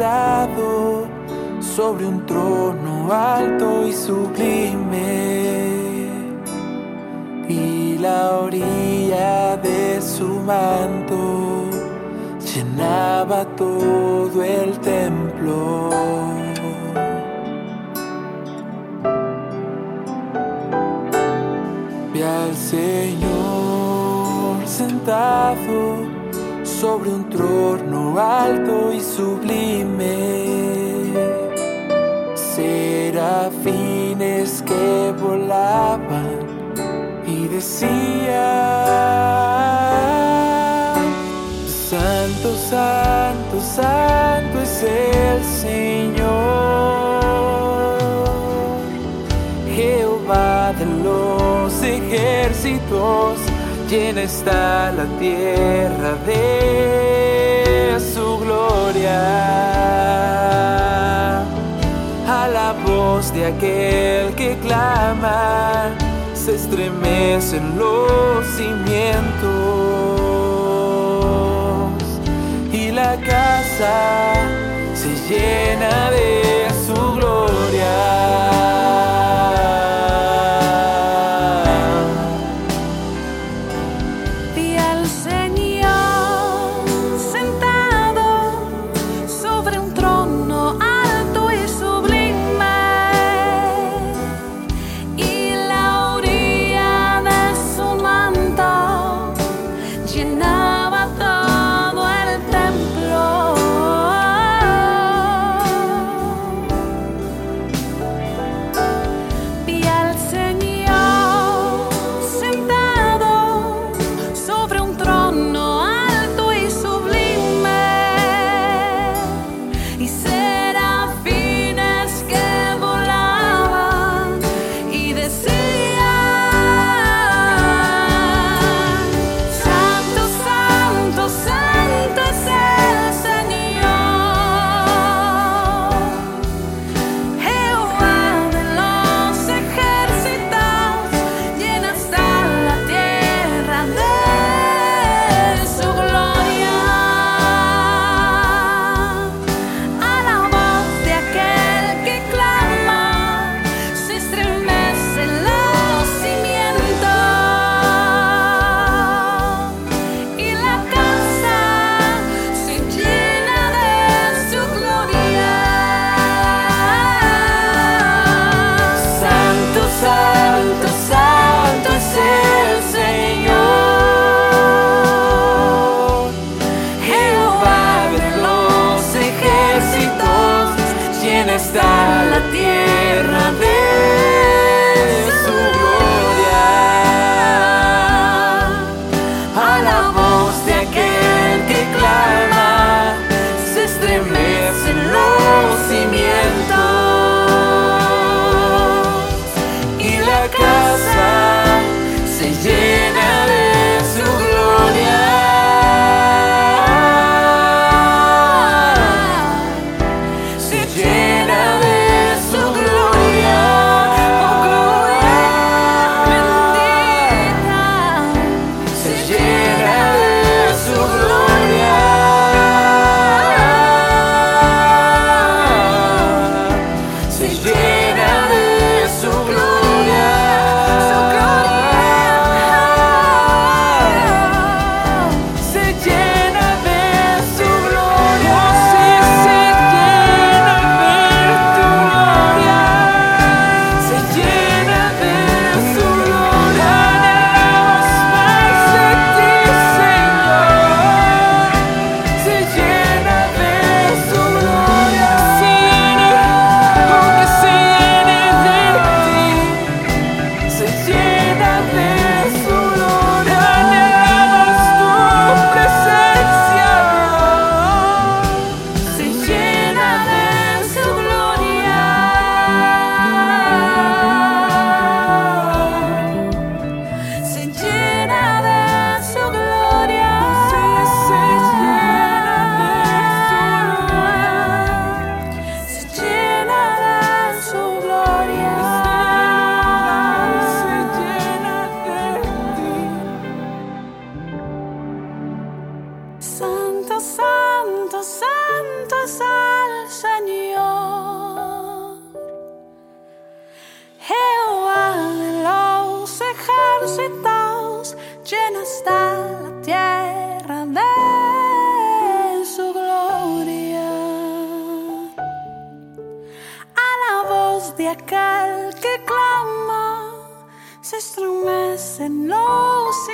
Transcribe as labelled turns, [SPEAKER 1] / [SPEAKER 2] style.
[SPEAKER 1] Sentado sobre un trono alto y sublime y la orilla de su manto llenaba todo el templo. Vi al Señor sentado sobre un trono alto y sublime. Serafines que volaban y decían, Santo, Santo, Santo es el Señor, Jehová de los ejércitos, llena está la tierra de su gloria. A la voz de aquel que clama, se estremecen los cimientos y la casa se llena de
[SPEAKER 2] está la tierra de su gloria. A la voz de aquel que clama, se estremecen los cimientos. Aquel que clama, se estremecen los